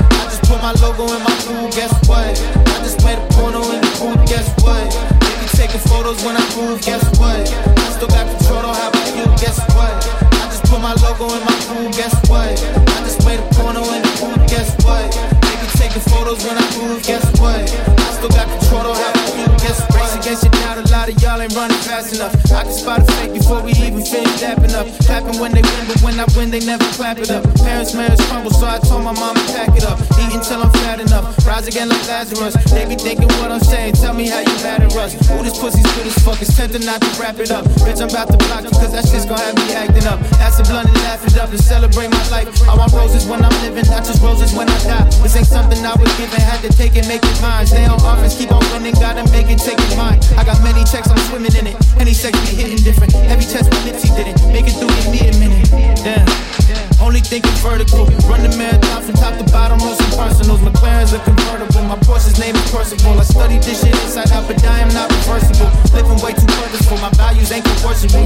I just put my logo in my pool, guess what? I just played a porno in the pool, guess what? They be taking photos when I move, guess what? I still got control, how about you, guess what? I just put my logo in my pool, guess what? I just y'all ain't running fast enough. I can spot a fake before we even finish dapping up. Clapping when they win, but when I win, they never clap it up. Parents' marriage crumble, so I told my mama pack it up. Eat until I'm fat enough, rise again like Lazarus. They be thinking what I'm saying, tell me how you mad at us. Ooh, this pussy's good as fuck, it's tempting not to wrap it up. Bitch, I'm about to block you, cause that shit's gonna have me acting up. Acid blunt and laugh it up and celebrate my life. I want roses when I'm living, not just roses when I die. This ain't something I was given, had to take it, make it mine. Stay on offense, keep on winning, gotta make it, take it mine. I got many checks, I'm swimming in it. Any sex be hitting different. Heavy chest when Nipsey did it. Make it through, give me a minute. Damn. Only thinking vertical. Run the marathon from top to bottom, most personals. McLaren's a convertible. My Porsche's name is Percival. I studied this shit inside out, but I am not reversible. Living way too purposeful. My values ain't conversible.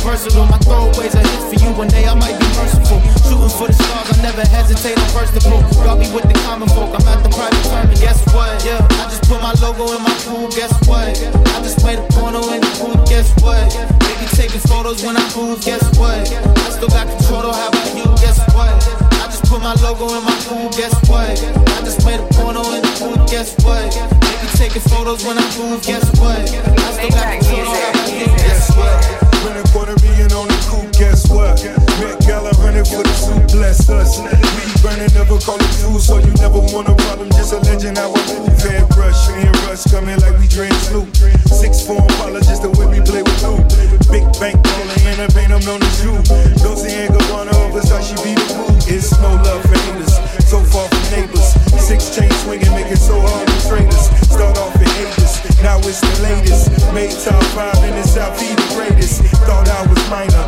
Versatile. My throwaways are hits for you. One day I might be merciful. Shooting for the stars, I never hesitate. I'm versatile. Y'all be with the common folk. I'm at the private tournament. Guess what? Yeah, I just put my logo in my pool. Guess what? I just made a porno in the pool. Guess what? They be taking photos when I move. Guess what? I still got control. How about you? Guess what? I just put my logo in my pool. Guess what? I just made a porno in the pool. Guess what? They be taking photos when I move. Guess what? I still got control. For the suit, bless us. We burning, never call it food, so you never want a problem. Just a legend, I move. Head brush, me and Rush coming like we drain Snoop. Six form just the way we play with Lou. Big bank rolling in a vein, I'm known as you. On over, so she be the move. It's no love for haters, so far from neighbors. Six chain swinging, make it so hard to trade us. Start off in haters, now it's the latest. Made top five in the South, he the greatest. Thought I was minor,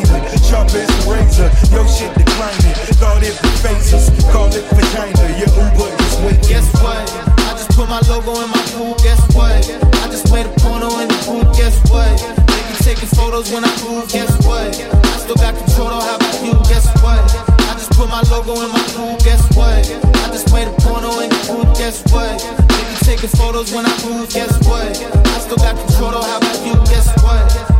designer, sharp as a razor. Yo shit declining, thought it was faces. Call it vagina, your Uber is waiting. Guess what? I just put my logo in my pool. Guess what? I just made a porno in the pool. Guess what? They be taking photos when I move. Guess what? I still got control. How about you? Guess what? I just put my logo in my pool. Guess what? I just made a porno in the pool. Guess what? They be taking photos when I move. Guess what? I still got control. How about you? Guess what?